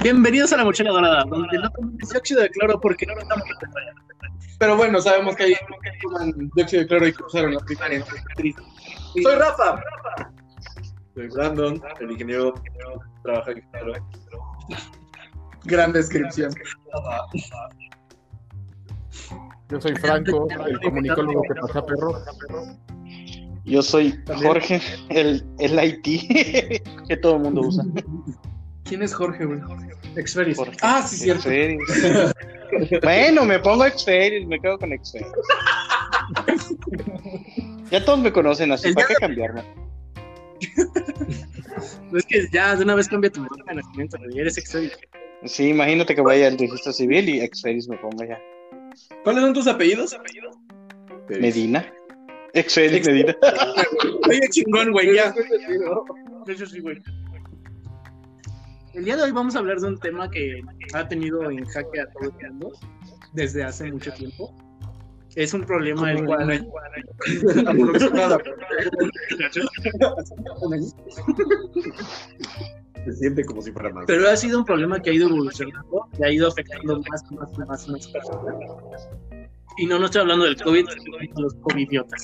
Bienvenidos a la mochila dorada, donde no tomamos dióxido de cloro porque no estamos Pero bueno, sabemos que hay que toman dióxido de cloro y cruzaron la primaria. Soy Rafa. Soy Brandon, el ingeniero que trabaja aquí. Gran descripción. Yo soy Franco, el comunicólogo que pasa perro. Yo soy Jorge, el, el IT que todo el mundo usa. ¿Quién es Jorge, güey? Experis. Ah, sí, cierto. Bueno, me pongo Experis, me quedo con Experis. ya todos me conocen así, ¿para qué cambiarme? es que ya de una vez cambia tu nombre de nacimiento, eres Experis. Sí, imagínate que vaya al registro civil y Experis me ponga ya. ¿Cuáles son tus apellidos? Medina. Experis Medina. Oye, chingón, güey, ya. Eso sí, güey. El día de hoy vamos a hablar de un tema que ha tenido en jaque a todo el mundo desde hace mucho tiempo. Es un problema el cual... Se siente como si fuera más. Pero ha sido un problema que ha ido evolucionando y ha ido afectando más y más y más, más personas. Y no, no estoy hablando del COVID, sino de los covidiotas.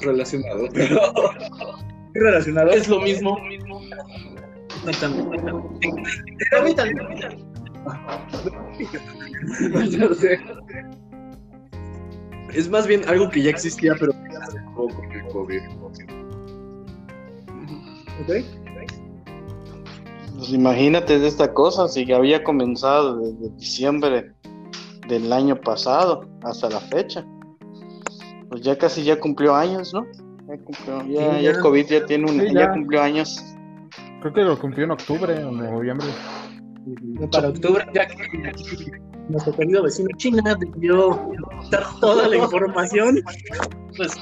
Relacionado, pero. Relacionado. Es lo mismo. Exactamente. No sé. Es más bien algo que ya existía, pero el COVID. ¿Ok? Pues imagínate de esta cosa, si ya había comenzado desde diciembre del año pasado hasta la fecha. Pues ya casi ya cumplió años, ¿no? Ya, cumplió, ya, Sí, ya ya. el COVID ya tiene un, Sí, ya ya. cumplió años. Creo que lo cumplió en octubre o noviembre. Para octubre, ya que nuestro querido vecino China debió dar toda la información, pues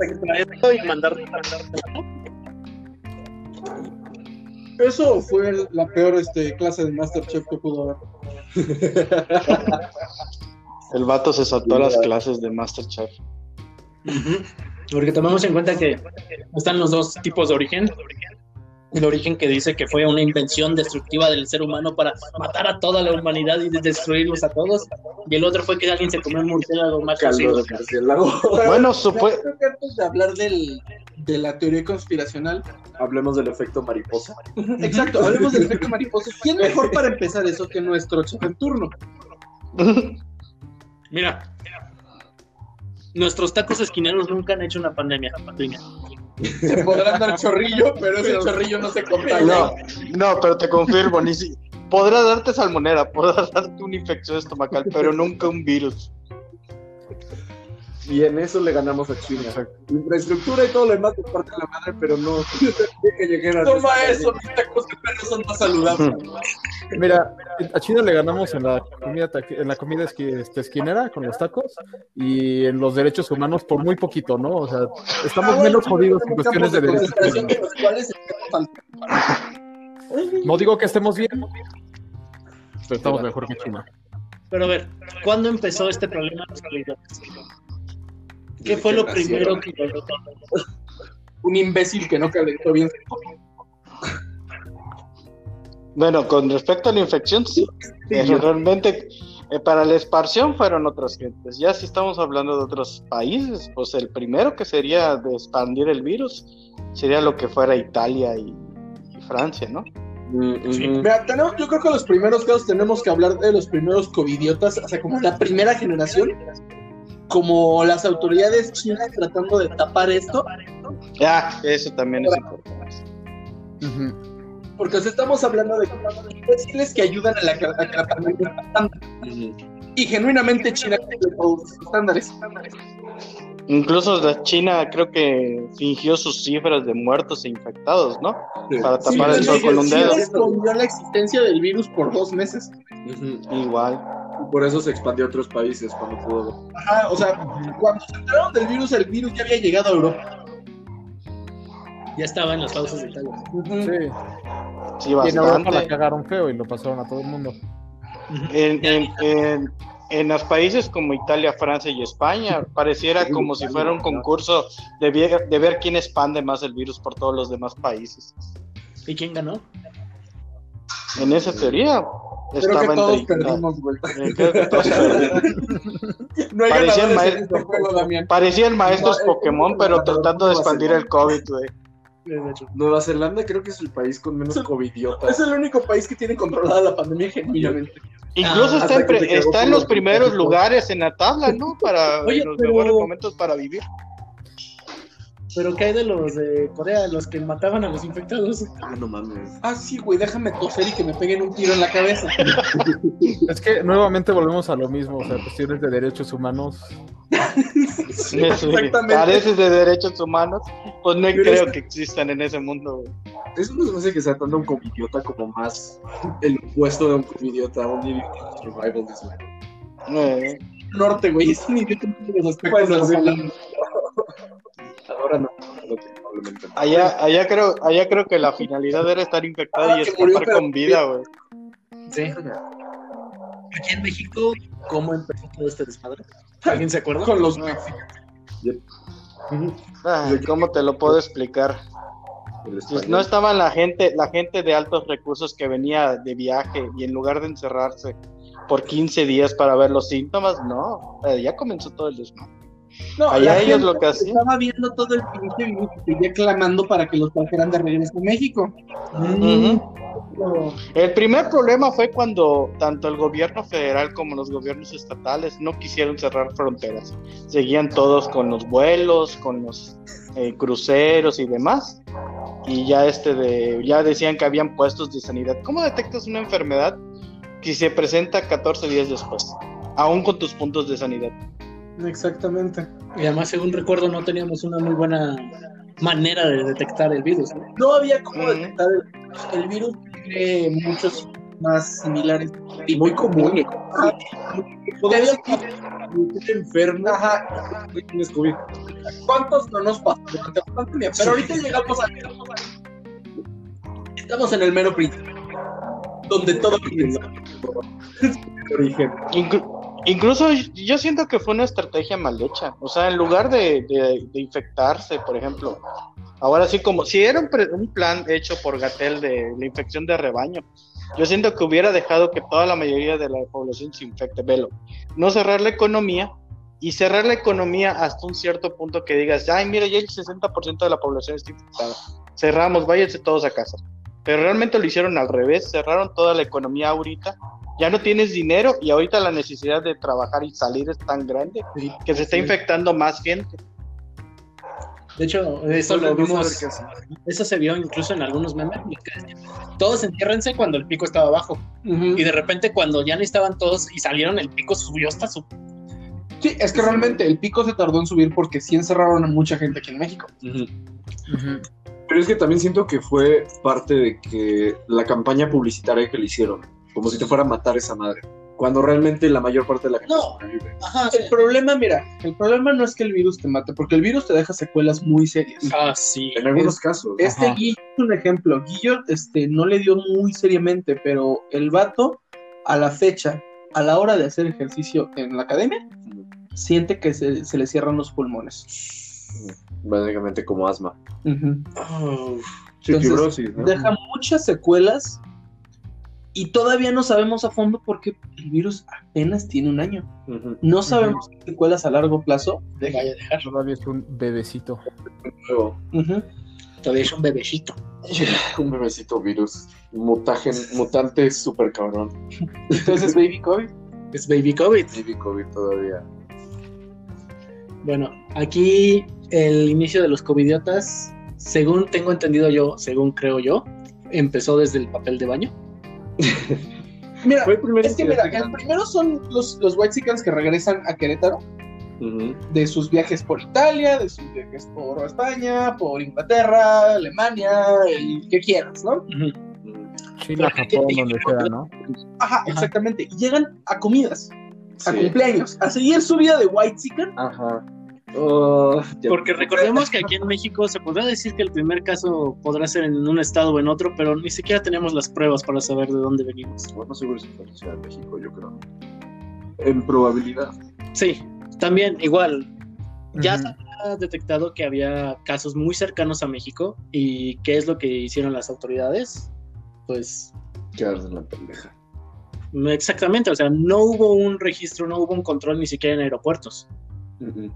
extraerlo y mandar Eso fue el- la peor este, clase de Masterchef que pudo haber. El vato se saltó las clases de Masterchef. Porque tomamos en cuenta que están los dos tipos de origen. El origen que dice que fue una invención destructiva del ser humano para matar a toda la humanidad y destruirlos a todos. Y el otro fue que alguien se comió un murciélago más Caldo. Bueno, supue- Creo que antes de hablar del, de la teoría conspiracional, hablemos del efecto mariposa. Exacto, hablemos del efecto mariposa. ¿Quién mejor para empezar eso que nuestro chef en turno? Mira, nuestros tacos esquineros nunca han hecho una pandemia. Piña. Se podrán dar chorrillo, pero ese chorrillo no se contagia. No, no, pero te confirmo, ni si podrá darte salmonera, podrá darte una infección estomacal, pero nunca un virus. Y en eso le ganamos a China. Infraestructura y todo lo demás es parte de la madre, pero no. Toma eso, mis tacos de perro son más saludables. Mira, a China le ganamos en la comida en la comida esqui- este, esquinera con los tacos y en los derechos humanos por muy poquito, ¿no? O sea, estamos menos jodidos en cuestiones de derechos humanos. No digo que estemos bien, pero estamos mejor que China. Pero a ver, ¿cuándo empezó este problema de los? ¿Qué fue lo primero que Un imbécil que no calentó bien. Bueno, con respecto a la infección, sí, pero realmente eh, para la expansión fueron otras gentes. Ya si estamos hablando de otros países, pues el primero que sería de expandir el virus sería lo que fuera Italia y, y Francia, ¿no? Mira, tenemos- yo creo que los primeros casos tenemos que hablar de los primeros covidiotas, o sea, como la primera generación, como las autoridades chinas tratando de tapar esto, Ya, eso también es importante. Porque o sea, estamos hablando de imbéciles que ayudan a la, a que la pandemia expanda. Y genuinamente China estándares. Incluso la China creo que fingió sus cifras de muertos e infectados, ¿no? Para tapar Sí, el sol sí, con un sí, dedo. escondió la existencia del virus por dos meses. Igual. Por eso se expandió a otros países cuando pudo. Ajá, o sea, cuando se enteraron del virus, el virus ya había llegado a Europa. ya estaba en las pausas de Italia? Sí. Sí, Y en Europa la bastante. cagaron feo y lo pasaron a todo el mundo. En, en, en, en los países como Italia, Francia y España, pareciera como si fuera un concurso de ver, de ver quién expande más el virus por todos los demás países. ¿Y quién ganó? En esa teoría Creo que estaba todos perdimos, güey. eh, creo que todos perdimos. No hay Parecían maestros- este juego. Parecían maestros No, eh, Pokémon, pero tratando de expandir el COVID, güey. De hecho. Nueva Zelanda creo que es el país con menos Es covidiotas. el único país que tiene controlada la pandemia genuinamente. Incluso Ah, está, en, está en los primeros lugares en la tabla, ¿no? Para Oye, los pero- mejores momentos para vivir. Pero ¿qué hay de los de Corea, los que mataban a los infectados? Ah, no mames. Ah, sí, güey, déjame toser y que me peguen un tiro en la cabeza. Es que nuevamente volvemos a lo mismo, o sea, cuestiones de derechos humanos. Sí, exactamente. Careces de derechos humanos, pues no Pero creo es- que existan en ese mundo, güey. Eso no se me hace que sea tanto un covidiota como más el puesto de un covidiota, un idiota survivalism. Eh, Norte, güey, es un idiota en los aspectos de. Ahora no, no, probablemente no. allá, allá creo, allá creo que la finalidad era estar infectado Ah, y murió, escapar con vida, güey. Sí. Aquí en México, ¿cómo empezó todo este desmadre? ¿Alguien se acuerda? Con los Ay, ¿Cómo te lo puedo explicar? El Pues no estaba la gente, la gente de altos recursos que venía de viaje y en lugar de encerrarse por 15 días para ver los síntomas, no, eh, ya comenzó todo el desmadre. No, Allá ellos lo que hacían. Estaba viendo todo el pinche y seguía clamando para que los trajeran de regreso a México. Ujú. El primer problema fue cuando tanto el gobierno federal como los gobiernos estatales no quisieron cerrar fronteras. Seguían todos con los vuelos, con los eh, cruceros y demás. Y ya este de ya decían que habían puestos de sanidad. ¿Cómo detectas una enfermedad que se presenta 14 días después? Aún con tus puntos de sanidad. Exactamente. Y además, según recuerdo, no teníamos una muy buena manera de detectar el virus. ¿no? No había cómo Ujú. detectar el virus. El virus tiene muchos más similares. Y muy común. Podría Estás enfermo. Ajá. no tienes COVID. ¿Cuántos no nos pasó durante la pandemia? Pero ahorita llegamos a. Estamos en el mero principio. Donde todo comienza. Origen. Inclu- incluso yo siento que fue una estrategia mal hecha. O sea, en lugar de, de- de infectarse, por ejemplo, ahora sí como si era un, pre- un plan hecho por Gatel de la infección de rebaño, yo siento que hubiera dejado que toda la mayoría de la población se infecte. Velo, no cerrar la economía y cerrar la economía hasta un cierto punto que digas, ay, mira, ya el 60% de la población está infectada. Cerramos, váyanse todos a casa. Pero realmente lo hicieron al revés, cerraron toda la economía ahorita ya no tienes dinero y ahorita la necesidad de trabajar y salir es tan grande que se está infectando más gente. De hecho, eso lo vimos. Eso se vio incluso en algunos memes. Todos entiérrense cuando el pico estaba abajo. Y de repente, cuando ya no estaban todos y salieron, el pico subió hasta su. Sí, es que realmente el pico se tardó en subir porque sí encerraron a mucha gente aquí en México. Pero es que también siento que fue parte de que la campaña publicitaria que le hicieron, como si te fuera a matar esa madre, cuando realmente la mayor parte de la gente No. sobrevive. Ajá, El problema, mira, el problema no es que el virus te mate, porque el virus te deja secuelas muy serias. Ah, sí. En algunos casos. Este Ajá. Guillo es un ejemplo. Guillo este, no le dio muy seriamente, pero el vato, a la fecha, a la hora de hacer ejercicio en la academia, siente que se, se le cierran los pulmones. Básicamente como asma. Entonces, fibrosis, ¿no? Deja muchas secuelas y todavía no sabemos a fondo porque el virus apenas tiene un año. No sabemos qué secuelas a largo plazo. deja. Vaya a dejar. Todavía es un bebecito. Ujú. Todavía es un bebecito. un bebecito virus. Mutagen, mutante súper cabrón. Entonces, baby COVID. Es baby COVID. Baby COVID todavía. Bueno, aquí el inicio de los covidiotas, según tengo entendido yo, según creo yo, empezó desde el papel de baño. Mira, Fue el primer es que mira, el primero son los, los White que regresan a Querétaro de sus viajes por Italia, de sus viajes por España, por Inglaterra, Alemania, el que quieras, ¿no? Ujú. Ujú. China, Japón, donde sea, ¿no? Ajá, exactamente. Y llegan a comidas, a Sí. cumpleaños, a seguir su vida de White Ajá. Oh, Porque recordemos que aquí en México se podrá decir que el primer caso podrá ser en un estado o en otro, pero ni siquiera tenemos las pruebas para saber de dónde venimos. Bueno, seguro si fue en Ciudad de México, yo creo. En probabilidad. Sí, también igual. Ya se ha detectado que había casos muy cercanos a México y qué es lo que hicieron las autoridades. Pues Quedarse en la pendeja. Exactamente, o sea, no hubo un registro, no hubo un control ni siquiera en aeropuertos.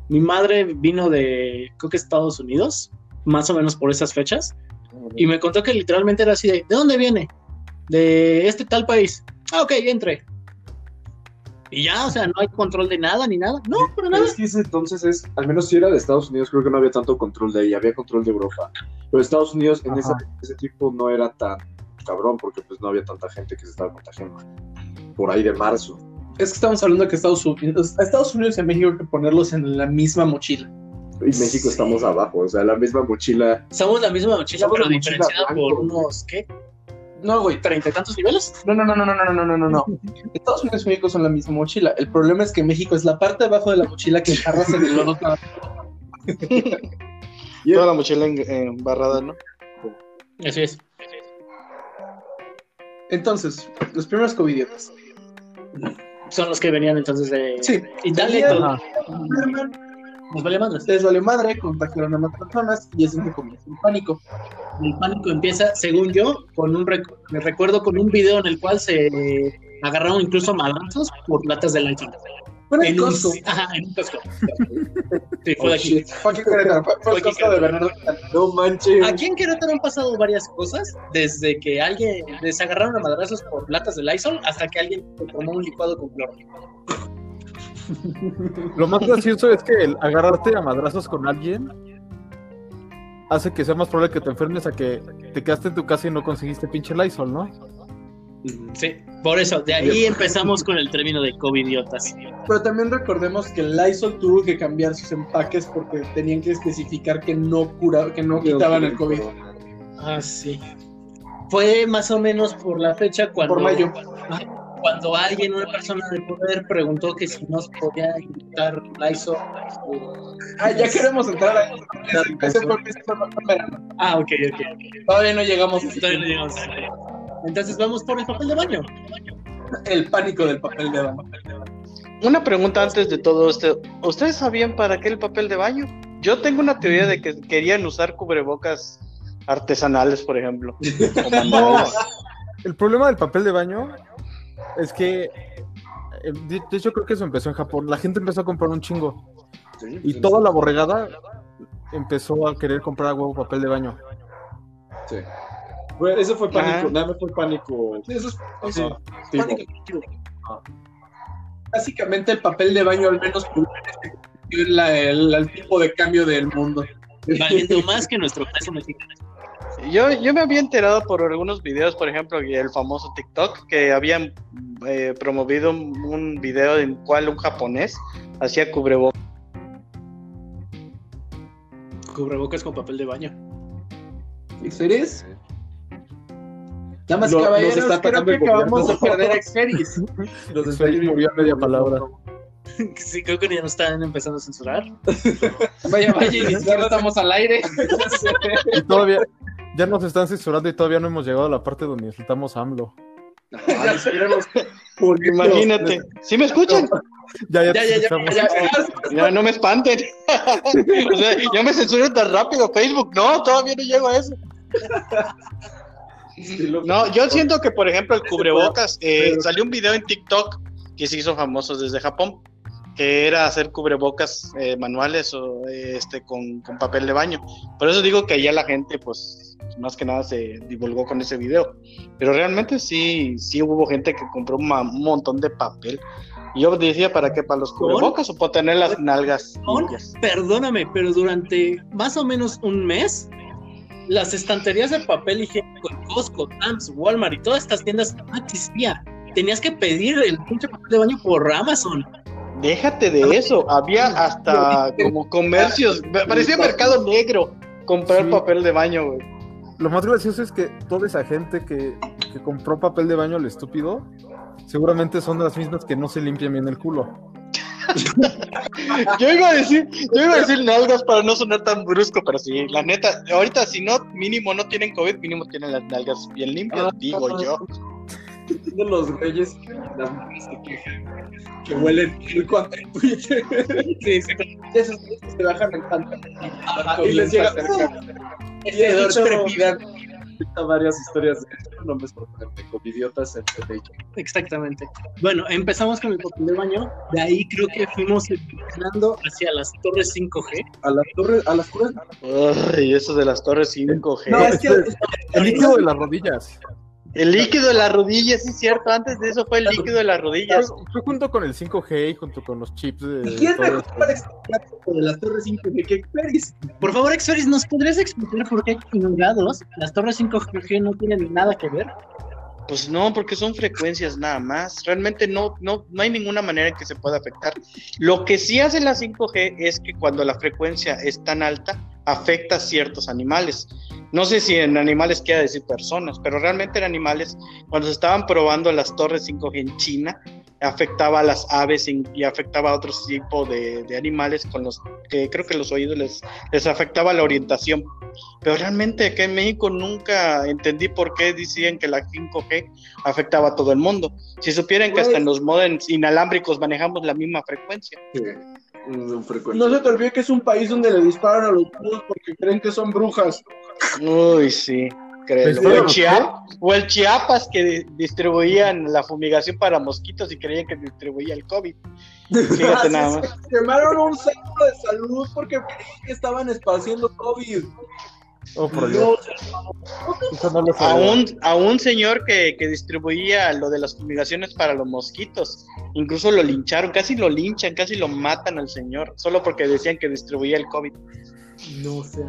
Mi madre vino de, creo que Estados Unidos, más o menos por esas fechas, y me contó que literalmente era así de, ¿de dónde viene? De este tal país. Ah, ok, entre. Y ya, o sea, no hay control de nada ni nada. No, pero nada. es que ese entonces es, al menos si era de Estados Unidos, creo que no había tanto control de ahí, había control de Europa. Pero Estados Unidos en esa- ese tipo no era tan cabrón porque pues no había tanta gente que se estaba contagiando. Por ahí de marzo. Es que estamos hablando que Estados Unidos, a Estados Unidos y a México hay que ponerlos en la misma mochila. Y México estamos abajo, o sea, la misma mochila. Somos la misma mochila, pero diferenciada por unos, ¿qué? No, güey. ¿Treinta y tantos niveles? No, no, no, no, no, no, no, no, no, no. Estados Unidos y México son la misma mochila. El problema es que México es la parte de abajo de la mochila que enjarras en el lodo. Y Toda la mochila en- embarrada, ¿no? Así es. Entonces, los primeros covidiotas. Son los que venían entonces de Sí. Italia y todo. Ajá. Nos vale madres. Les valió madre, contagiaron a más personas y es donde comienza el pánico. El pánico empieza, según yo, con un rec- me recuerdo con un video en el cual se agarraron incluso madrazos por latas de Lysol. Bueno, en En un, Costco. ajá, en un Costco. Sí, fue de aquí. Fue aquí Querétaro, fue- fue el Fue aquí Costco de Bernardo. no manches. Aquí en Querétaro han pasado varias cosas, desde que alguien les agarraron a madrazos por latas de Lysol hasta que alguien tomó un licuado con cloro. Lo más gracioso es que el agarrarte a madrazos con alguien hace que sea más probable que te enfermes a que te quedaste en tu casa y no conseguiste pinche Lysol, ¿no? Sí, por eso, de ahí empezamos con el término de covidiotas. Pero también recordemos que el Lysol tuvo que cambiar sus empaques porque tenían que especificar que no cura, que no quitaban el COVID. Ah, sí. Fue más o menos por la fecha cuando, Por mayo. cuando alguien, una persona de poder, preguntó que si nos podía inyectar Lysol. Ah, ya queremos entrar el verano. Ah, ok, ok. ok. Todavía no llegamos Todavía no llegamos. Entonces vamos por el papel de baño. el pánico del papel de baño. Una pregunta antes de todo esto. ¿Ustedes sabían para qué el papel de baño? Yo tengo una teoría de que querían usar cubrebocas artesanales, por ejemplo. o manuales. El problema del papel de baño es que, eh, de hecho creo que eso empezó en Japón. La gente empezó a comprar un chingo Sí, y toda la borregada empezó a querer comprar a huevo papel de baño. sí. Ese fue pánico, Ajá. nada más fue pánico. Eso es, Sí, eso sí, es pánico. Básicamente el papel de baño al menos es la- el, el tipo de cambio del mundo. Valiendo más que nuestro peso mexicano. Yo, yo me había enterado por algunos videos, por ejemplo, y el famoso TikTok, que habían eh, promovido un, un video en cual un japonés hacía cubrebocas. Cubrebocas con papel de baño. ¿Xeris? Damas y caballeros, está creo que acabamos de perder a Xeris. Los Xeris murió a media palabra. Sí, creo que ya nos están empezando a censurar. Vaya, vaya, y ni siquiera estamos al aire. Y todavía, ya nos están censurando y todavía no hemos llegado a la parte donde insultamos a AMLO. Siquiera los- Imagínate. ¿Sí me escuchan? Ya, ya, Ya, ya, ya, ya. No, me espanten. o sea, ya me censuran tan rápido Facebook. No, todavía no llego a eso. No, yo siento que, por ejemplo, el cubrebocas, eh, salió un video en TikTok que se hizo famoso desde Japón, que era hacer cubrebocas eh, manuales o eh, este con, con papel de baño. Por eso digo que allá la gente, pues, más que nada se divulgó con ese video. Pero realmente sí, sí hubo gente que compró un, montón de papel. Y yo decía, ¿para qué? ¿Para los cubrebocas o para tener las nalgas. Perdóname, pero durante más o menos un mes, las estanterías de papel higiénico en Costco, Sam's, Walmart y todas estas tiendas no existían. Tenías que pedir el pinche papel de baño por Amazon. Déjate de eso, había hasta como comercios, parecía mercado negro comprar Sí. papel de baño, güey. Lo más gracioso es que toda esa gente que, que compró papel de baño al estúpido, seguramente son las mismas que no se limpian bien el culo. Yo iba a decir, yo iba a decir nalgas para no sonar tan brusco, pero sí, la neta, ahorita si no, mínimo no tienen COVID, mínimo tienen las nalgas bien limpias, digo yo. de los reyes que las mujeres se quejan que huelen el cuando en Twitter. Sí, sí. Esos que se bajan el pantalón. y les llega Ese hedor dicho- trepidante. Cuenta varias historias de no me sorprende, con idiotas en Exactamente. Bueno, empezamos con el botón de baño. De ahí creo que fuimos evolucionando hacia las torres 5G. A las torres, a las torres. Ay, eso de las torres 5G. No, es que El líquido de las rodillas. El líquido de las rodillas, sí es cierto. Antes de eso fue el líquido de las rodillas. fue junto con el 5G y junto con los chips de. ¿Y quién mejor para explicar de las torres 5G que Experis? Por favor, Experis, ¿nos podrías explicar por qué chingados las torres 5G no tienen nada que ver? Pues no, porque son frecuencias nada más. Realmente no, no, no hay ninguna manera en que se pueda afectar. Lo que sí hace la 5G es que cuando la frecuencia es tan alta, afecta a ciertos animales. No sé si en animales quiera decir personas, pero realmente en animales, cuando se estaban probando las torres 5G en China, afectaba a las aves y afectaba a otros tipos de, de animales con los que creo que los oídos les, les afectaba la orientación. Pero realmente acá en México nunca entendí por qué decían que la 5G afectaba a todo el mundo. Si supieran que hasta en los modems inalámbricos manejamos la misma frecuencia. Frecuente. No se te olvide que es un país donde le disparan a los niños porque creen que son brujas. Uy, sí, créelo. Pues, O el, ¿qué? Chiap- o el Chiapas que di- distribuían la fumigación para mosquitos y creían que distribuía el COVID. Fíjate nada más. Quemaron un centro de salud porque creían que estaban esparciendo COVID. Oh, por Dios. Eso no lo A un, a un señor que, que distribuía lo de las fumigaciones para los mosquitos. Incluso lo lincharon, casi lo linchan, casi lo matan al señor, solo porque decían que distribuía el COVID. No sé.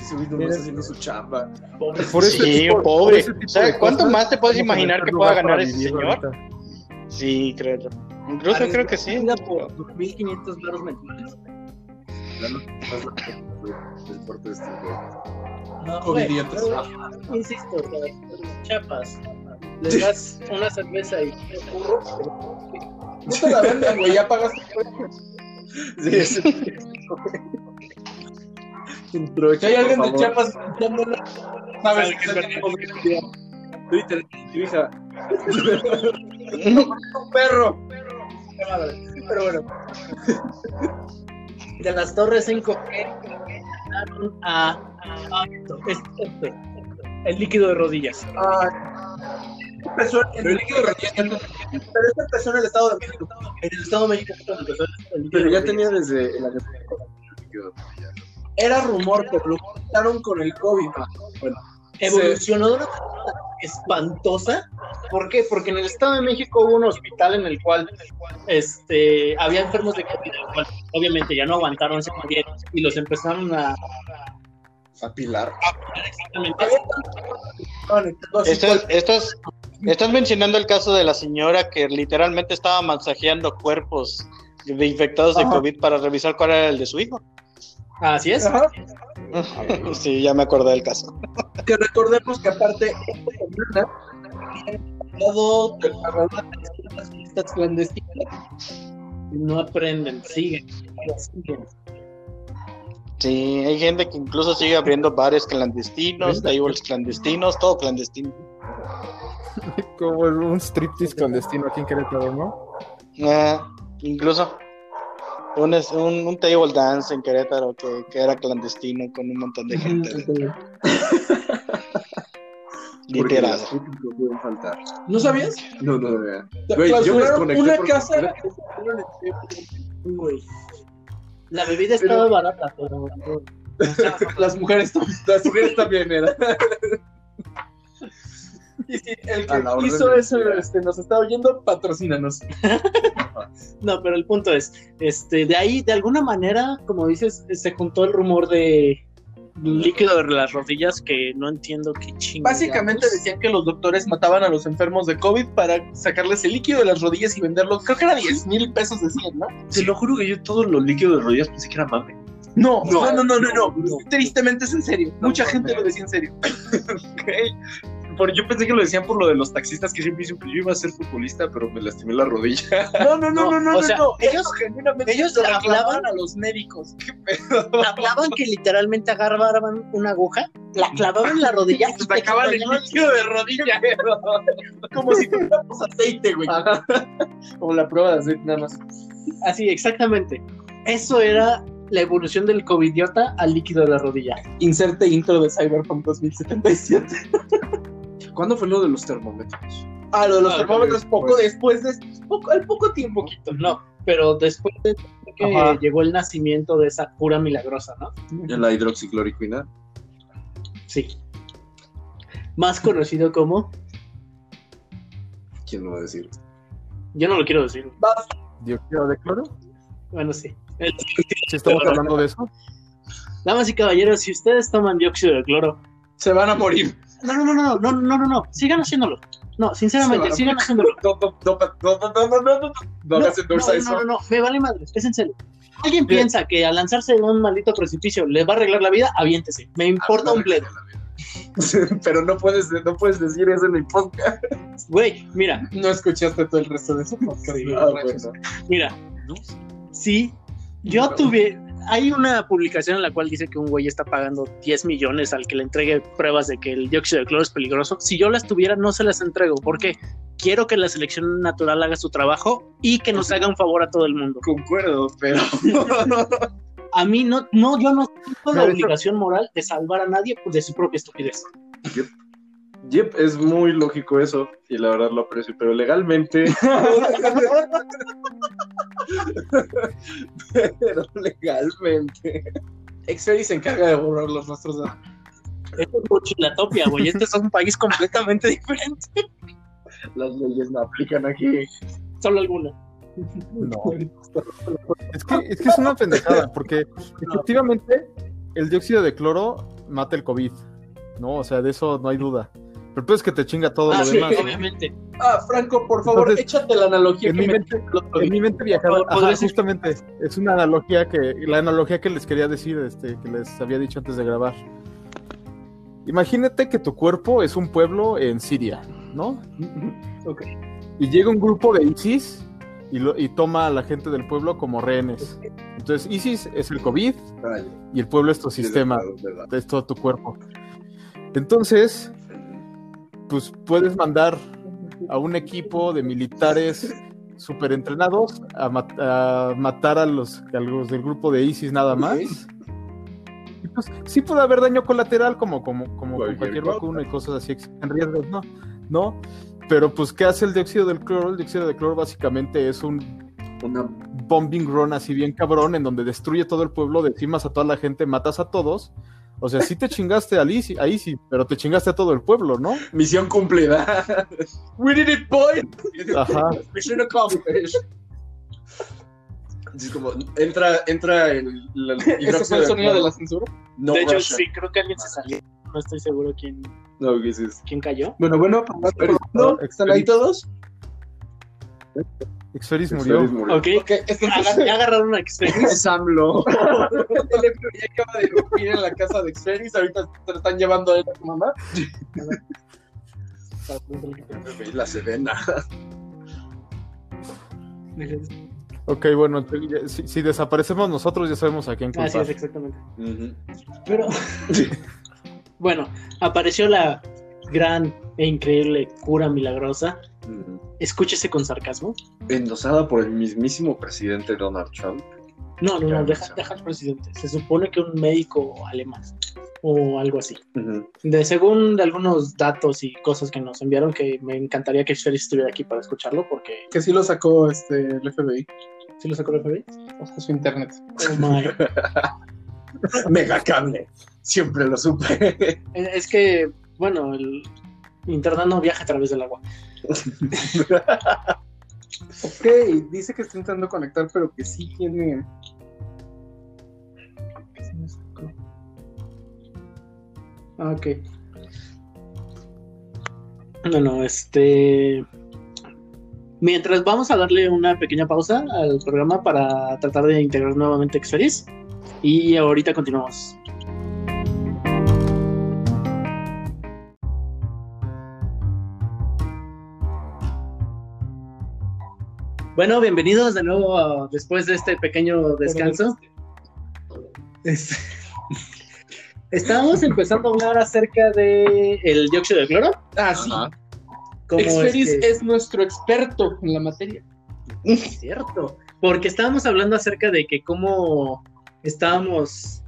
Ese güey no está haciendo su chamba. Por ese Sí, pobre. por ese tipo ¿Sabes de cuánto cosas, más te puedes imaginar que pueda ganar ese vivir señor? ahorita. Sí, creo. Incluso creo que sí. Por 2.500 baros mensuales. Ya no de este. No, güey, pero, Insisto, chapas. Le das una cerveza y burro, No te la venden, güey, ya pagaste. Sí, ese- Si hay alguien de. Chiapas escuchándola, sabes que tenemos que ir Twitter, tu hija. un perro. Pero bueno. De las torres 5G ganaron a, a esto, esto, esto, el líquido de rodillas. Ah, empezó en el líquido de rodillas, pero esto empezó en el Estado de México. En el Estado de México empezó el líquido Pero ya tenía desde la Era rumor, pero lo juntaron con el COVID. Bueno, evolucionó de una manera espantosa. ¿Por qué? Porque en el Estado de México hubo un hospital en el cual este, había enfermos de COVID, el cual obviamente ya no aguantaron, se murieron y los empezaron a... a Pilar. Estás, estás, estás mencionando el caso de la señora que literalmente estaba masajeando cuerpos de infectados de. COVID para revisar cuál era el de su hijo. Así es. Ajá. Sí, ya me acordé del caso. Que recordemos que aparte, esta semana habían dado de las fiestas clandestinas. No aprenden, siguen, siguen. Sí, hay gente que incluso sigue abriendo bares clandestinos, tables clandestinos, todo clandestino. Como un striptease clandestino aquí en Querétaro, ¿no? Ah, incluso un, un, un table dance en Querétaro que, que era clandestino con un montón de gente. Literal. no pueden faltar. ¿No sabías? No, no, no. Güey, yo me desconecté una porque- casa. Güey. La bebida estaba barata, pero Las mujeres también. Las mujeres también eran. Y si el que hizo eso este, nos está oyendo, patrocínanos. No, pero el punto es, este, de ahí, de alguna manera, como dices, se juntó el rumor de líquido de las rodillas que no entiendo qué chingados. Básicamente decían que los doctores mataban a los enfermos de COVID para sacarles el líquido de las rodillas y venderlo. Creo que era 10 mil pesos, decían, ¿no? Te lo juro que yo todos los líquidos de rodillas pensé que era mame. No, No. no, no, no, no. no. Tristemente es en serio. Mucha gente lo decía en serio. Por, yo pensé que lo decían por lo de los taxistas que siempre dicen que yo iba a ser futbolista, pero me lastimé la rodilla. No, no, no, no, no, o no. sea, no. ellos- ellos se hablaban- a los médicos. Hablaban que literalmente agarraban una aguja, la clavaban en la rodilla y te Sacaban el líquido de rodilla. Como si fuéramos aceite, güey. Como la prueba de aceite nada más. Así, exactamente. Eso era la evolución del covidiota al líquido de la rodilla. Inserte intro de Cyberpunk 2077. ¿Cuándo fue lo de los termómetros? Ah, lo de los Ah, termómetros ok, poco pues. después de poco, al poco tiempo. poquito, no, pero después de que Ajá. llegó el nacimiento de esa cura milagrosa, ¿no? En la hidroxicloroquina. Sí. Más conocido como, ¿Quién lo va a decir? yo no lo quiero decir, ¿Dióxido de cloro? bueno, sí. El- Si estamos hablando de eso. Damas y caballeros, si ustedes toman dióxido de cloro, Se van a morir. No, no, no, no, no, no, no, no, sigan haciéndolo. No, sinceramente, sigan haciéndolo. No, no, no, no, no, no, no, no, no, no hagas endorsa no, eso. no, no, no, me vale madre, es en serio. ¿Alguien piensa que al lanzarse de un maldito precipicio le va a arreglar la vida? Aviéntese. Me importa un bledo. Pero no puedes, no puedes decir eso en el podcast. Güey, mira, No escuchaste todo el resto de. Ah, bueno. mira. Si yo tuve. Hay una publicación en la cual dice que un güey está pagando 10 millones al que le entregue pruebas de que el dióxido de cloro es peligroso. Si yo las tuviera, no se las entrego. porque Quiero que la selección natural haga su trabajo y que nos haga un favor a todo el mundo. Concuerdo, pero. A mí no, no, yo no tengo la obligación moral de salvar a nadie de su propia estupidez. Yep, es muy lógico eso, y la verdad lo aprecio, pero legalmente. pero legalmente. Xferi se encarga de borrar los rastros de. Esto es mochilatopia, güey. Este es un país completamente diferente. Las leyes no aplican aquí. Solo alguna. No. Es que, es que es una pendejada, porque efectivamente el dióxido de cloro mata el COVID, ¿no? O sea, de eso no hay duda. Pero pues es que te chinga todo Ah, lo sí, demás. obviamente. Ah, Franco, por favor, Entonces, échate la analogía En que mi me mente, otro en mi mente viajaba, ajá, decir- justamente, es una analogía que, la analogía que les quería decir, este, que les había dicho antes de grabar. Imagínate que tu cuerpo es un pueblo en Siria, ¿no? Ok. Y llega un grupo de ISIS y, lo- y toma a la gente del pueblo como rehenes. Entonces, ISIS es el COVID y el pueblo es tu sistema, es todo tu cuerpo. Entonces, pues puedes mandar a un equipo de militares súper entrenados a, mat- a matar a los, a los del grupo de ISIS nada más. Y pues sí puede haber daño colateral como, como, como con Cualquier vacuna y cosas así en riesgos, ¿no? ¿no? Pero pues, ¿qué hace el dióxido del cloro? El dióxido de cloro básicamente es un Una bombing run así bien cabrón en donde destruye todo el pueblo, decimas a toda la gente, matas a todos. O sea, sí te chingaste a ISIS, a ISIS, pero te chingaste a todo el pueblo, ¿no? misión cumplida. We did it, boy. Ajá. Mission accomplished. Es como, entra, entra el, la- ¿Ese fue el sonido de la censura? No de hecho, Russia. sí, creo que alguien se salió. No estoy seguro quién, No, ¿qué es eso? quién cayó. Bueno, bueno, ¿no? ¿están ahí todos? Exferis murió. Murió. Ok. Ok, entonces Aga- Ya agarraron a Experis. Es AMLO. el FBI acaba de irrumpir en la casa de Xferis, ahorita te lo están llevando a él a tu mamá. La Sedena. Ok, bueno, si, si desaparecemos nosotros ya sabemos a quién Así culpar. es, exactamente. Ujú. Pero. bueno, apareció la gran e increíble cura milagrosa. Escúchese con sarcasmo. Endosada por el mismísimo presidente Donald Trump. No, no, no, no deja, deja al presidente. Se supone que un médico alemán o algo así. De según de algunos datos y cosas que nos enviaron, que me encantaría que Sherry estuviera aquí para escucharlo, porque Que sí lo sacó este, el FBI, ¿sí lo sacó el FBI? o sea, su internet. Oh my. Mega cable. Siempre lo supe. Es que, bueno, el internet no viaja a través del agua. Ok, dice que está intentando conectar, pero que sí tiene. Ah, Ok. No, no, este. Mientras vamos a darle una pequeña pausa al programa para tratar de integrar nuevamente Xferis. Y ahorita continuamos. Bueno, bienvenidos de nuevo a- después de este pequeño descanso. Este- Estábamos empezando a hablar acerca de el dióxido de cloro. Ah, sí. Ajá. Cómo es Xferis que- es nuestro experto en la materia. Es cierto, porque estábamos hablando acerca de que cómo estábamos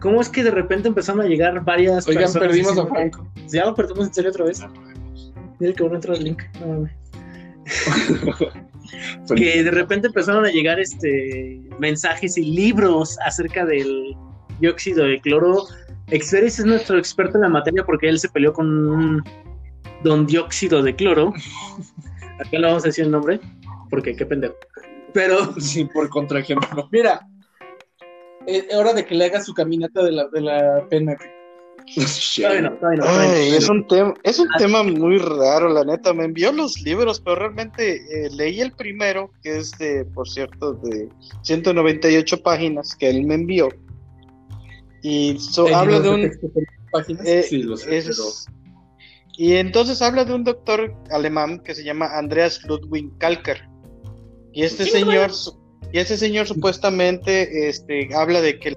¿Cómo es que de repente empezaron a llegar varias Oigan, personas perdimos a Franco. ¿Ya lo perdimos en serio otra vez? Mira que bueno entró el link. No, mames. que de repente empezaron a llegar este mensajes y libros acerca del dióxido de cloro. Experis es nuestro experto en la materia porque él se peleó con un don dióxido de cloro. Acá no vamos a decir el nombre, porque qué pendejo. Pero Sí, por contraejemplo. Mira, es hora de que le haga su caminata de la, de la pena. Todavía no, todavía no, todavía no. Ay, es un tema, es un tema muy raro, la neta. Me envió los libros, pero realmente eh, leí el primero, que es de, por cierto, de 198 páginas que él me envió. Y so- habla de un, páginas. Eh, Sí, lo sé, es- Y entonces habla de un doctor alemán que se llama Andreas Ludwig Kalker. Y este señor, y este señor supuestamente este, habla de que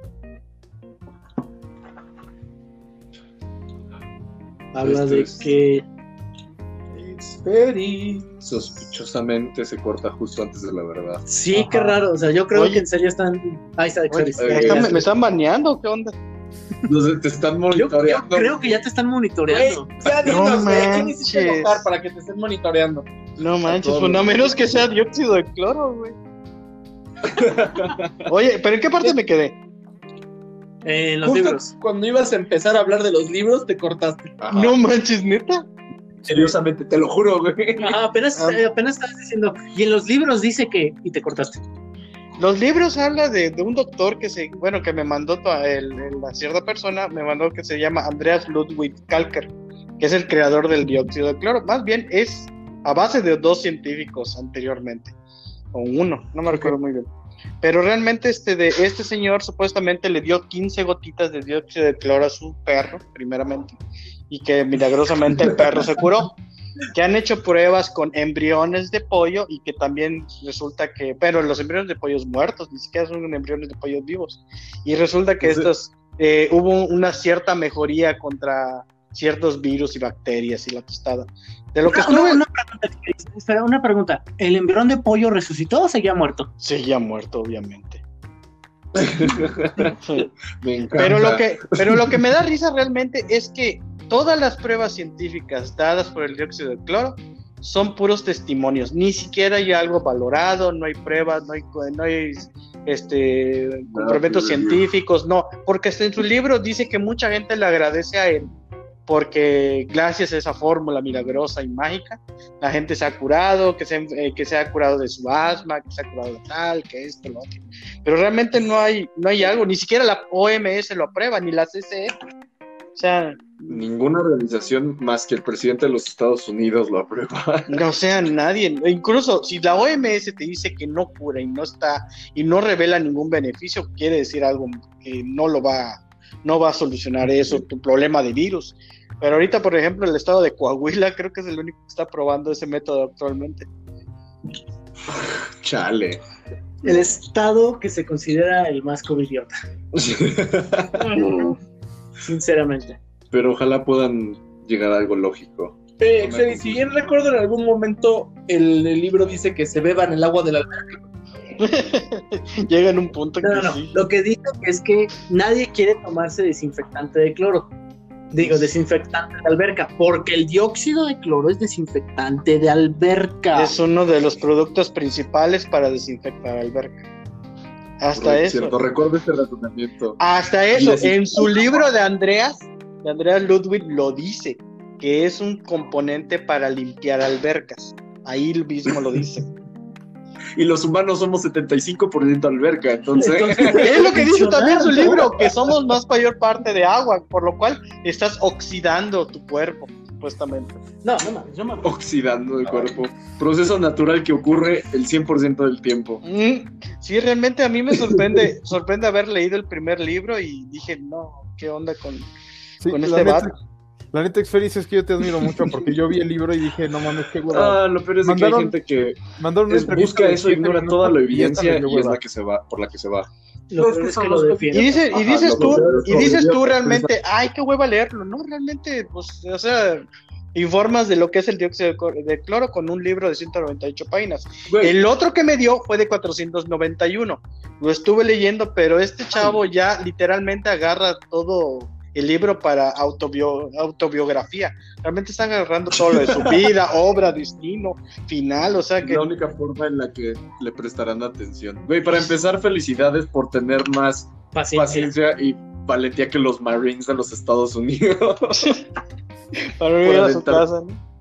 Habla Esto de es- que Experi. Sospechosamente se corta justo antes de la verdad. sí, Ajá. qué raro. O sea, yo creo Oye. que en serio están. Ahí está, Oye, Experis. eh, ¿me están, me están baneando, ¿qué onda? No sé, te están Yo, yo monitoreando. creo que ya te están monitoreando. ya No dinos, güey, ¿quién hiciste manches. enojar para que te estén monitoreando? No manches, pues no menos que sea dióxido de cloro, güey. Oye, pero ¿en qué parte me quedé? Eh, en los Justo libros. cuando ibas a empezar a hablar de los libros, te cortaste. Ajá. No manches, neta. seriosamente, te lo juro, güey. Ajá, apenas, Ah. eh, apenas estabas diciendo. Y en los libros dice que. Y te cortaste. Los libros habla de, de un doctor que se, bueno, que me mandó to- el- el- la cierta persona, me mandó que se llama Andreas Ludwig Kalker, que es el creador del dióxido de cloro. Más bien es a base de dos científicos anteriormente, o uno, no me recuerdo muy bien. Pero realmente este, de, este señor supuestamente le dio 15 gotitas de dióxido de cloro a su perro, primeramente, y que milagrosamente el perro se curó. Que han hecho pruebas con embriones de pollo y que también resulta que, pero los embriones de pollos muertos, ni siquiera son embriones de pollos vivos. Y resulta que estos, eh, hubo una cierta mejoría contra ciertos virus y bacterias y la tostada. De lo que Una, una- estuve, una pregunta. Espera, una pregunta. ¿El embrión de pollo resucitó o seguía muerto? seguía muerto, obviamente. Me encanta. Pero lo que, pero lo que me da risa realmente es que todas las pruebas científicas dadas por el dióxido de cloro son puros testimonios. Ni siquiera hay algo valorado, no hay pruebas, no hay, no hay este, científicos, no. Porque hasta en su libro dice que mucha gente le agradece a él porque gracias a esa fórmula milagrosa y mágica, la gente se ha curado, que se, eh, que se ha curado de su asma, que se ha curado de tal, que esto, lo otro. Pero realmente no hay, no hay algo, ni siquiera la OMS lo aprueba, ni la CCE. O sea, Ninguna organización más que el presidente de los Estados Unidos lo aprueba. no sea nadie. Incluso si la OMS te dice que no cura y no está, y no revela ningún beneficio, quiere decir algo que no lo va, no va a solucionar eso, tu problema de virus. Pero ahorita, por ejemplo, el estado de Coahuila creo que es el único que está probando ese método actualmente. Chale. El estado que se considera el más covidiota. Sinceramente. Pero ojalá puedan llegar a algo lógico. Eh, si bien recuerdo en algún momento el, el libro dice que se beban el agua de la alberca. Llega en un punto No, que no, no. sí. Lo que digo es que nadie quiere tomarse desinfectante de cloro. Digo, desinfectante de alberca, porque el dióxido de cloro es desinfectante de alberca. Es uno de los productos principales para desinfectar alberca. Hasta Correcto, eso. Cierto, recuerdo este razonamiento. Hasta eso, en su libro de Andreas, de Andreas Ludwig lo dice, que es un componente para limpiar albercas. Ahí mismo lo dice. Y los humanos somos 75% alberca, entonces. es lo que dice también su libro, que somos más mayor parte de agua, por lo cual estás oxidando tu cuerpo, supuestamente. No, no mames, no mames. oxidando el cuerpo. Proceso natural que ocurre el 100% del tiempo. Mm, Sí, realmente a mí me sorprende, sorprende haber leído el primer libro y dije, no, ¿qué onda con, Sí, con este vato? La neta, Experis, es que yo te admiro mucho porque yo vi el libro y dije, no mames, qué hueva. Ah, lo peor es de que hay Mandaron- gente que Mandaron es- busca eso, siete ignora toda la y evidencia dio y es la que se va, por la que se va. Lo Es peor que es son que los lo Y, y dices lo tú, y dices tú realmente, ay, qué hueva leerlo. No, realmente, pues, o sea, informas de lo que es el dióxido de, cloro con un libro de 198 páginas. Güey, El otro que me dio fue de 491. Lo estuve leyendo, pero este chavo ya literalmente agarra todo el libro para autobio- autobiografía. Realmente están agarrando todo lo de su vida, obra, destino, final, o sea es que... la única forma en la que le prestarán atención. Güey, para empezar, felicidades por tener más Paciencia. paciencia y valentía que los Marines de los Estados Unidos. Para ir a su casa, ¿no?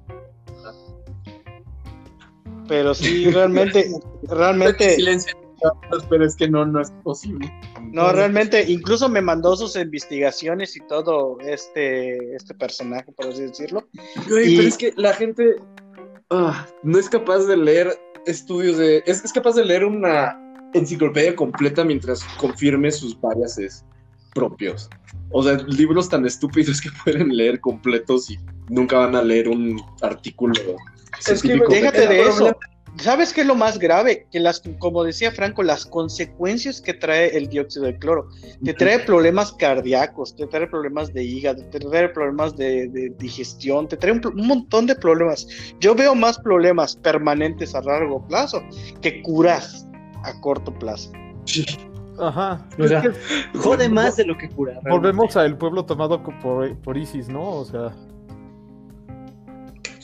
Pero sí, realmente, realmente, Silencio. Pero es que no, no es posible. no, realmente, incluso me mandó sus investigaciones y todo este, este personaje, por así decirlo. Güey, Y- pero es que la gente ah, no es capaz de leer estudios de. Es, es capaz de leer una enciclopedia completa mientras confirme sus biases propios. O sea, libros tan estúpidos que pueden leer completos y nunca van a leer un artículo. que científico Déjate de eso. problema- ¿Sabes qué es lo más grave? Que las, como decía Franco, las consecuencias que trae el dióxido de cloro. Te trae problemas cardíacos, te trae problemas de hígado, te trae problemas de, de digestión, te trae un, montón de problemas. Yo veo más problemas permanentes a largo plazo que curas a corto plazo. Ajá. O sea, Es que Jode más de lo que cura. realmente. volvemos al pueblo tomado por, por ISIS, ¿no? O sea,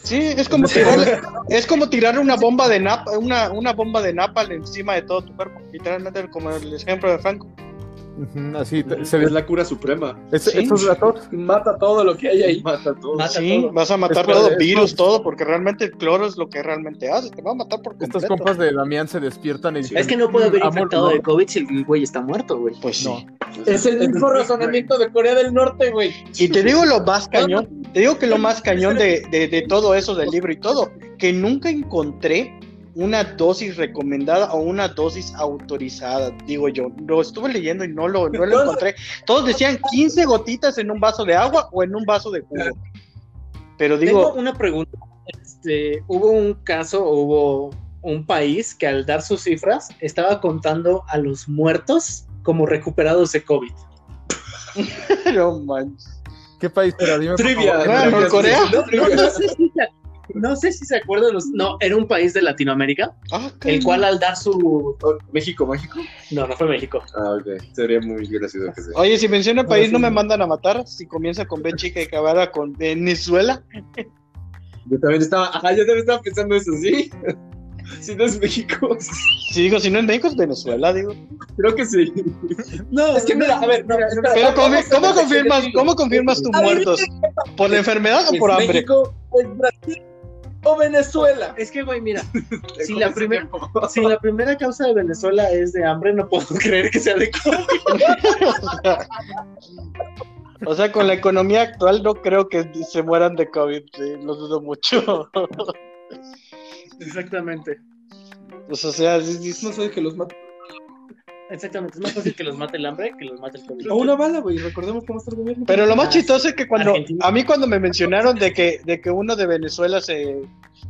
Sí, es como tirar, es como tirar una bomba de nap, una, una bomba de napal encima de todo tu cuerpo, literalmente como el ejemplo de Franco. Así se Es la cura suprema. es- Sí. Esos datos Mata todo lo que hay ahí. Mata todo. Mata Sí, todo. vas a matar Después todo, virus, todo, porque realmente el cloro es lo que realmente hace, te va a matar por estos completo. compas de Damián se despiertan y dicen, Es que no puede haber "Mm, amor, infectado no". de COVID si el güey está muerto, güey. Pues sí. No. Es el mismo razonamiento de Corea del Norte, güey. Y te digo lo más cañón, te digo que lo más cañón de, de- de todo eso del libro y todo, que nunca encontré una dosis recomendada o una dosis autorizada, digo yo. Lo estuve leyendo y no lo, no lo encontré. Todos decían 15 gotitas en un vaso de agua o en un vaso de jugo. Pero Tengo digo, una pregunta. Este, hubo un caso, hubo un país que al dar sus cifras estaba contando a los muertos como recuperados de COVID. no manches. ¿Qué país era? Dime, por Trivia. favor. Ah, ¿Corea? No, sé si no sé si se acuerdan los. No, era un país de Latinoamérica, Ah, el cual al dar su. Oh, México mágico. No, no fue México. Ah, ok. Sería muy gracioso que sea. Oye, si menciona país, no me mandan a matar. Si comienza con B chica y acabara con Venezuela. Yo también estaba, ajá, yo también estaba pensando eso, ¿sí? Si no es México, Si digo, si no es México, es Venezuela, digo. creo que sí. No, Es que mira, a ver, espera, Pero ¿cómo, cómo confirmas, cómo confirmas tus muertos? ¿Por la enfermedad o ¿Es por hambre? México, es Brasil o Venezuela? Es que, güey, mira, si la, primer- si la primera causa de Venezuela es de hambre, no puedo creer que sea de COVID. O sea, con la economía actual no creo que se mueran de COVID, sí, lo dudo mucho. Exactamente. Pues, o sea, sí, sí, No sé que los mata. Exactamente. Es más fácil que los mate el hambre que los mate el COVID. O una bala, güey. Recordemos cómo está el gobierno. Pero lo más chistoso es que cuando Argentina. a mí cuando me mencionaron de que de que uno de Venezuela se,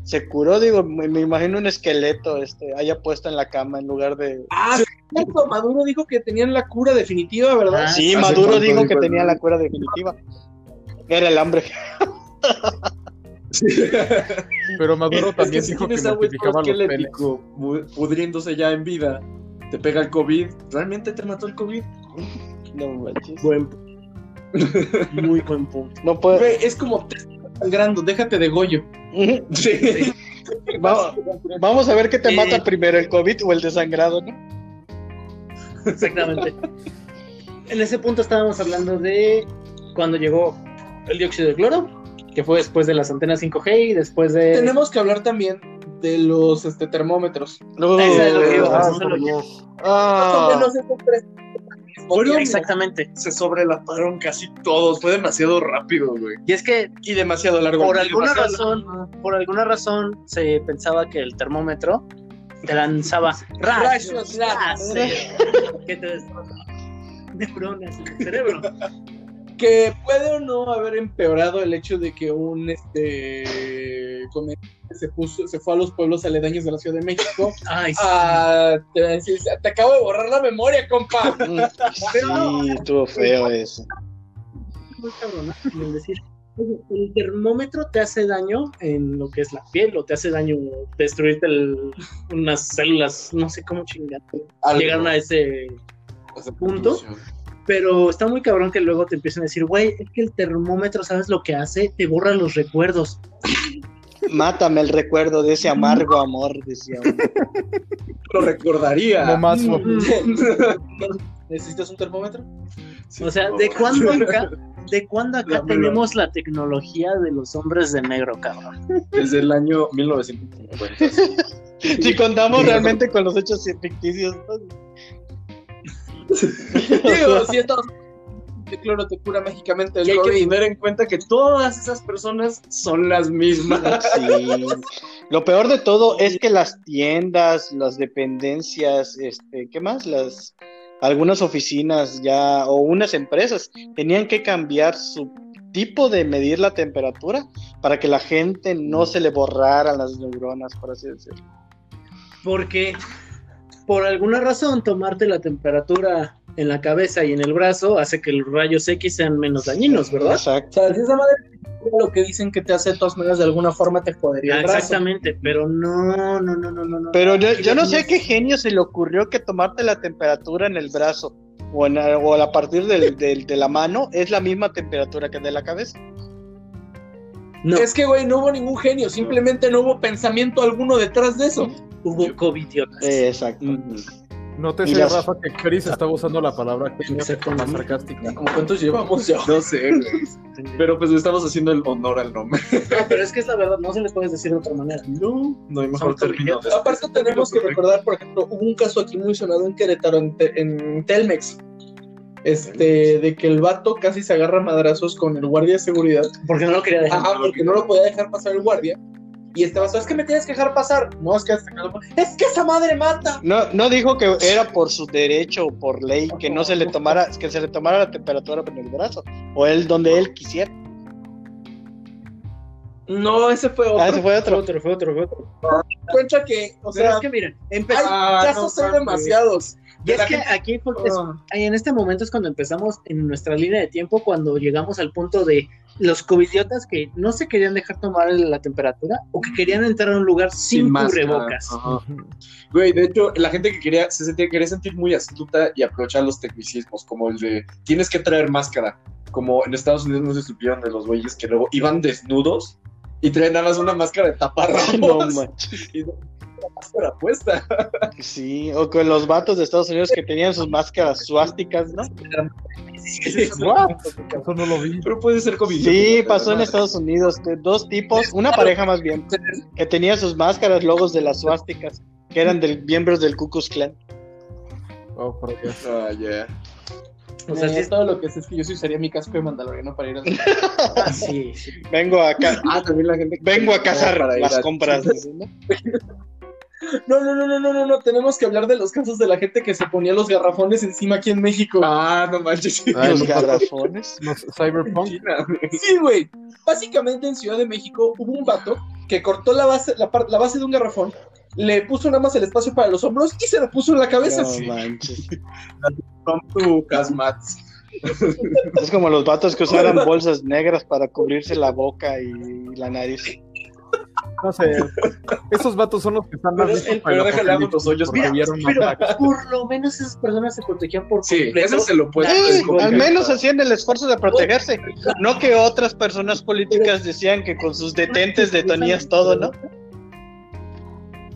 se curó, digo, me, me imagino un esqueleto este haya puesto en la cama en lugar de Ah, cierto. Maduro dijo que tenían la cura definitiva, ¿verdad? Ah, Sí, ¿hace Maduro cuánto dijo que tenía la cura definitiva. Era el hambre. Pero Maduro Es que también si dijo que tienes a güey todo multiplicaba los penes. pudriéndose ya en vida, te pega el COVID, ¿realmente te mató el COVID? No manches. Buen Muy buen punto. No puede. Güey, es como te está sangrando, déjate de Goyo. Sí. Va- Vamos a ver qué te Eh. mata primero, el COVID o el desangrado, ¿no? Exactamente. En ese punto estábamos hablando de cuando llegó el dióxido de cloro, que fue después de las antenas 5G y después de. Tenemos que hablar también de los este, termómetros. No. Eso es lo que iba, Ah, eso es lo que- ah. Más o menos estos tres. Fueron- Exactamente. Se sobrelaparon casi todos, fue demasiado rápido, güey. Y es que Y demasiado largo. por alguna razón, por alguna razón se pensaba que el termómetro te lanzaba rayos, Rayos láser, que te neuronas en el cerebro. que puede o no haber empeorado el hecho de que un este comediante se puso, se fue a los pueblos aledaños de la Ciudad de México. Ay, sí. a te, acabo de borrar la memoria, compa. Sí, estuvo feo eso. muy cabrón, ¿no? Sin decir. el termómetro te hace daño en lo que es la piel, o te hace daño destruirte el- unas células, no sé cómo chingar. Llegaron a ese. Punto. Pero está muy cabrón que luego te empiecen a decir, güey, es que el termómetro, ¿sabes lo que hace? Te borra los recuerdos. Mátame el recuerdo de ese amargo amor, decía uno. Lo recordaría. No más. ¿Necesitas un termómetro? Sí, O sea, ¿de cuándo acá? ¿De cuándo acá tenemos la tecnología de los hombres de negro, cabrón? Desde el año 1950. Si contamos realmente con los hechos ficticios, ¿no? Digo, si estamos de cloro te cura mágicamente Y el hay que COVID. tener en cuenta que todas esas personas son las mismas. Sí. Lo peor de todo es que las tiendas, las dependencias, este, ¿qué más? Las algunas oficinas ya o unas empresas tenían que cambiar su tipo de medir la temperatura para que la gente no se le borraran las neuronas, por así decirlo. Porque por alguna razón tomarte la temperatura en la cabeza y en el brazo hace que los rayos X sean menos dañinos, ¿verdad? O Exacto. sea, si esa madre lo que dicen que te hace de todas maneras de alguna forma te jodería el brazo. Ah, Exactamente, pero no, no, no, no, no. no. Pero yo, yo no sé qué genio se le ocurrió que tomarte la temperatura en el brazo o, en, o a partir del- del- de la mano es la misma temperatura que de la cabeza. No, Es que, güey, no hubo ningún genio, simplemente no hubo pensamiento alguno detrás de eso. Hubo COVID. Eh, exacto. No te las- Rafa, que Chris estaba usando la palabra Exacto. forma sarcástica. ¿Cómo cuántos llevamos ya? No sé, güey. Pero pues le estamos haciendo el honor al nombre. No, pero es que es la verdad, no se les puede decir de otra manera. No, no hay mejor término. de- Aparte tenemos que recordar, por ejemplo, hubo un caso aquí muy sonado en Querétaro, en, Te- en Telmex. Este, de que el vato casi se agarra a madrazos con el guardia de seguridad. Porque no lo quería dejar. Ajá, porque no lo podía dejar pasar el guardia. Y este vato, es que me tienes que dejar pasar. No, es que, es que esa madre mata. No, no dijo que era por su derecho o por ley que no se le tomara, que se le tomara la temperatura en el brazo, o él donde él quisiera. No, ese fue otro. Ah, ese fue Fue otro. otro, fue otro, fue otro. Cuenta que, o Pero sea, es que miren, hay empezó. casos hay demasiados. Y es que gente- aquí es- ahí en este momento es cuando empezamos en nuestra línea de tiempo, cuando llegamos al punto de los covidiotas que no se querían dejar tomar la temperatura o que querían entrar a un lugar sin, máscara. cubrebocas. Ajá. Güey, de hecho, la gente que quería, se sentía, quería sentir muy astuta y aprovechar los tecnicismos, como el de tienes que traer máscara. Como en Estados Unidos no se supieron de los güeyes que luego iban desnudos y traían nada más una máscara de taparrabos No manches. y máscara puesta. Sí, o con los vatos de Estados Unidos que tenían sus máscaras suásticas, ¿no? What? Eso no lo vi. Pero puede ser COVID. Sí, pasó en Estados Unidos, que dos tipos, una pareja más bien, que tenía sus máscaras, logos de las suásticas, que eran de miembros del Ku Klux Klan. Oh, por Dios. Ya. O sea, sí es todo lo que sé es que yo sí usaría mi casco de mandaloriano para ir a Ah, sí, sí. Vengo acá, Ah, también la gente. vengo a cazar las a- compras. ¿no? No, no, no, no, no, no, no, tenemos que hablar de los casos de la gente que se ponía los garrafones encima aquí en México. Ah, no manches. Ay, Los garrafones. los Cyberpunk. Sí, güey. Básicamente en Ciudad de México hubo un vato que cortó la base, la, par- la base de un garrafón, le puso nada más el espacio para los hombros y se lo puso en la cabeza. No manches. Son tu casmats. Es como los vatos que usaran bolsas negras para cubrirse la boca y la nariz. No sé. Esos vatos son los que están más Pero pero déjale, hago los hoyos Mira, pero por lo menos esas personas se protegían por Sí, completo. eso se lo puede Sí, al menos hacían el esfuerzo de protegerse. No que otras personas políticas decían que con sus detentes detonías todo, ¿no?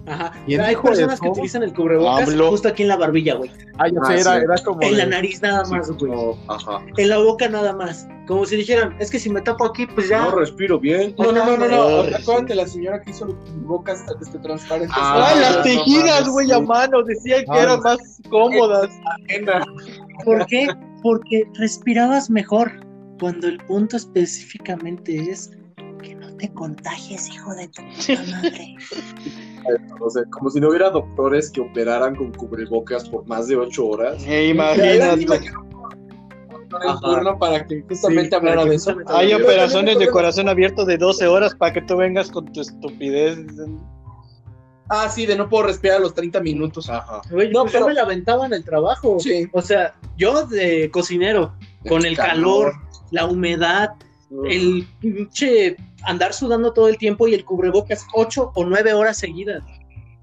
Ajá. ¿Quién Hay personas eso? que utilizan el cubrebocas justo aquí en la barbilla, güey. Ah, ya Ah, sé, era, sí. era como. En la nariz nada más, güey. No, ajá. En la boca nada más. Como si dijeran, es que si me tapo aquí, pues ya. No respiro bien. No, no, no, no, no. Acuérdate la señora que hizo los bocas este, transparentes. Ah, Ah, las no tejidas, güey, sí. a mano. Decían que Ah, eran más cómodas. ¿Por qué? Porque respirabas mejor. Cuando el punto específicamente es que no te contagies, hijo de tu puta madre. O sea, como si no hubiera doctores que operaran con cubrebocas por más de ocho horas. Eh, imagínate. el turno para que justamente Sí, hablara para que de eso. Hay operaciones de corazón abierto de 12 horas para que tú vengas con tu estupidez. Ah, sí, de no puedo respirar a los 30 minutos. Ajá. Güey, No, pues pero- yo me la aventaba en el trabajo. Sí. O sea, yo de cocinero, con el calor, la humedad, el pinche andar sudando todo el tiempo y el cubrebocas ocho o nueve horas seguidas.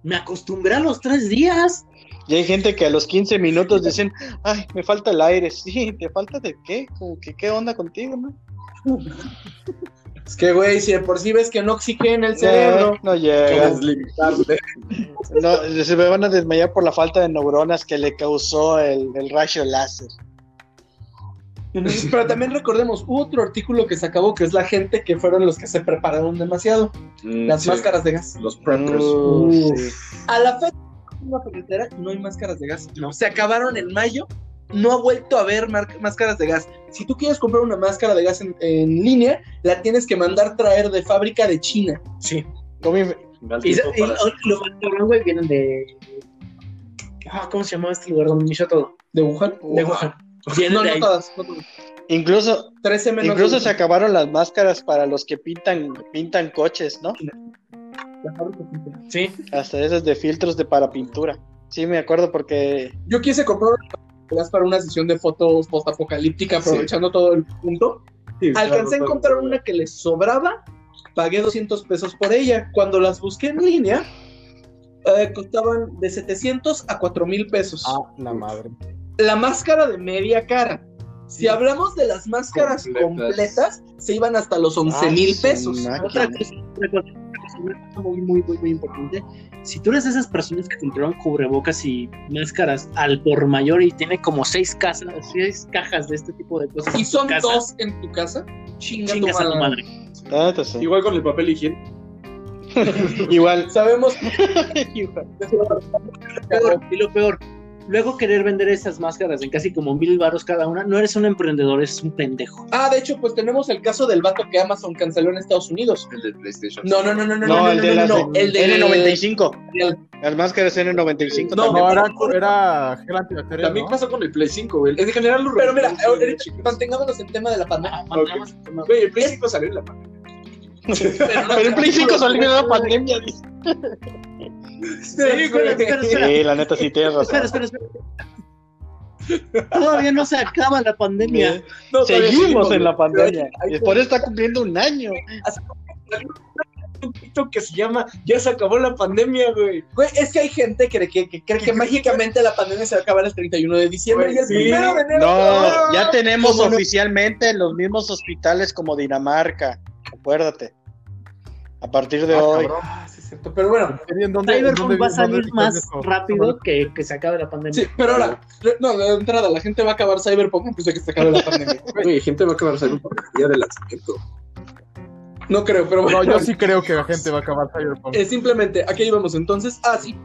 Me acostumbré a los tres días. Y hay gente que a los 15 minutos dicen, ay, me falta el aire. Sí, ¿te falta de qué? Como que, ¿qué onda contigo, no? Es que, güey, si de por sí ves que no oxigena el cerebro, No llega. Es limitable. No, se me van a desmayar por la falta de neuronas que le causó el, el rayo láser. Pero también recordemos, hubo otro artículo que se acabó que es la gente que fueron los que se prepararon demasiado. Mm, Las sí, máscaras de gas. Los preppers. Uh, sí. A la fecha, en la carretera no hay máscaras de gas. No. Se acabaron en mayo. No ha vuelto a haber máscaras de gas. Si tú quieres comprar una máscara de gas en, en línea, la tienes que mandar traer de fábrica de China. Sí. ¿Cómo inve- Mal Y, y lo más cabrón, güey, vienen de. Ah, ¿Cómo se llamaba este lugar donde inició todo? ¿De Wuhan? De Wuhan. No, no todas. no todas. Incluso, 13 menos. incluso se acabaron las máscaras para los que pintan, pintan coches, ¿no? Sí. Hasta esas de filtros de para pintura. Sí, me acuerdo porque Yo quise comprar para una sesión de fotos postapocalíptica, aprovechando todo el punto. Sí, Alcancé claro, a claro. encontrar una que les sobraba, pagué 200 pesos por ella. Cuando las busqué en línea, eh, costaban de 700 a 4 mil pesos. Ah, la madre. La máscara de media cara. Si hablamos de las máscaras Completas. completas, se iban hasta los 11 mil Ah, pesos. Otra cosa, otra cosa, muy, muy, muy, muy importante. Si tú eres de esas personas que compraron cubrebocas y máscaras al por mayor y tiene como seis casas, seis cajas de este tipo de cosas. Y tu son casa, dos en tu casa, chinga tu Chingas a tu madre. sí. Igual con el papel higiénico. Igual. Sabemos Peor, y lo peor, luego querer vender esas máscaras en casi como mil baros cada una, no eres un emprendedor, eres un pendejo. Ah, de hecho, pues tenemos el caso del vato que Amazon canceló en Estados Unidos. El de PlayStation. No, no, no, no, no, No, no, el no, de no, las no, el de N95. el- Las máscaras N95 No, también. No, era, era gel antibacterial, También ¿no? pasó con el Play 5, güey. Es de general los Pero mira, mantengámonos en tema de la pandemia. Ah, tema. Güey, el Play 5 salió en la pandemia. Pero el Play 5 salió en la pandemia. dice. Sí, espera, espera, espera. Sí, la neta sí tienes razón. Espera, espera, espera. Todavía no se acaba la pandemia. No, Seguimos en la pandemia. Y por eso está cumpliendo un año. Un TikTok que se llama Ya se acabó la pandemia, güey. Güey, es que hay gente que, que, que cree que mágicamente la pandemia se va a acabar el 31 de diciembre Güey, y el sí. primero de enero. No, ya tenemos ¿Cómo no? oficialmente los mismos hospitales como Dinamarca. Acuérdate. A partir de Ah, hoy. cabrón. Cierto. Pero bueno, ¿En dónde- en dónde- Cyberpunk va a salir más rápido que, que se acabe la pandemia. sí, pero ahora, no, de entrada, la gente va a acabar Cyberpunk antes de que se acabe la pandemia. Güey, gente va a acabar por el día de lanzamiento. No creo, pero bueno. No, yo sí creo que la gente va a acabar Cyberpunk. Eh, simplemente, aquí íbamos entonces. Ah, sí.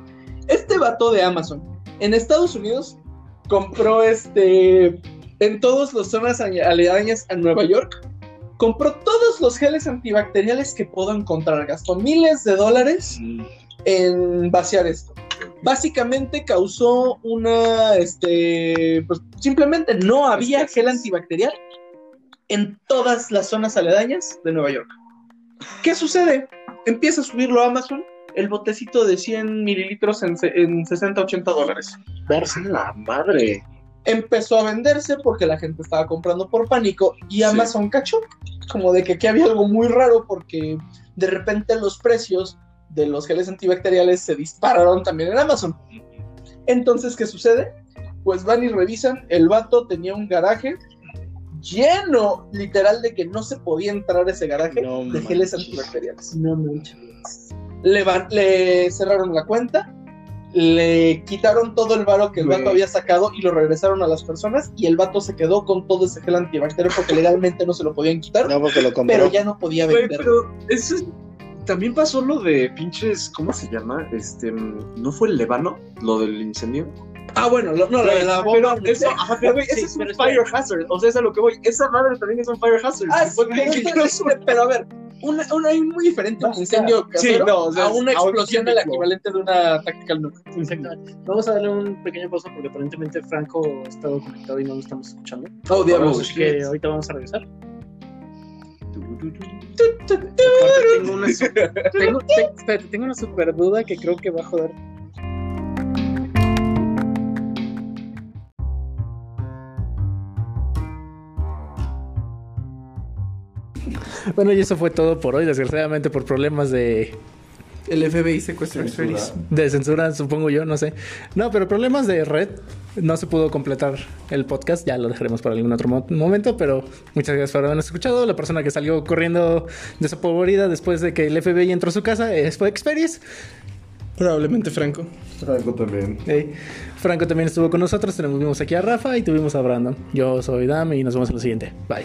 Este vato de Amazon en Estados Unidos compró este. En todas las zonas aledañas a Nueva York. Compró todos los geles antibacteriales que pudo encontrar. Gastó miles de dólares en vaciar esto. Básicamente causó una. Este. Pues simplemente no había gel antibacterial en todas las zonas aledañas de Nueva York. ¿Qué sucede? Empieza a subirlo a Amazon el botecito de 100 mililitros en, en 60, 80 dólares. Verse la madre. Empezó a venderse porque la gente estaba comprando por pánico y Amazon cachó como de que aquí había algo muy raro porque de repente los precios de los geles antibacteriales se dispararon también en Amazon. Entonces, ¿qué sucede? Pues van y revisan, el vato tenía un garaje lleno, literal, de que no se podía entrar a ese garaje No de geles antibacteriales. No manches. Le, van- le cerraron la cuenta, le quitaron todo el varo que el vato había sacado y lo regresaron a las personas y el vato se quedó con todo ese gel antibacterial porque legalmente no se lo podían quitar, No, porque lo compró. pero ya no podía Güey, vender. pero eso es- También pasó lo de pinches. ¿Cómo se llama? Este. ¿No fue el Levano? Lo del incendio. Ah, bueno, lo- no, la, la pero bomba eso, nuclear. ajá, pero, güey, ese Sí, es un pero fire hazard. O sea, es a lo que voy. Esa madre también es un fire hazard. Ah, sí, pero, pero- pero a ver, una, una, hay muy diferente un incendio Sí, casero no, o sea, a una explosión al equivalente de una tactical nuke. Exactamente. Vamos a darle un pequeño pausa porque aparentemente Franco ha estado conectado y no lo estamos escuchando. Oh, diablos. Así que ahorita vamos a regresar. Tengo una, tengo, te- tengo una super duda que creo que va a joder. Bueno, y eso fue todo por hoy, desgraciadamente por problemas de, El FBI secuestró de censura, supongo yo, no sé. No, pero problemas de red. No se pudo completar el podcast, ya lo dejaremos para algún otro mo- momento, pero muchas gracias por habernos escuchado. La persona que salió corriendo desapavorida después de que el FBI entró a su casa es- fue Experis. Probablemente Franco. Franco también. Eh, Franco también estuvo con nosotros, tuvimos aquí a Rafa y tuvimos a Brandon. Yo soy Dam y nos vemos en lo siguiente. Bye.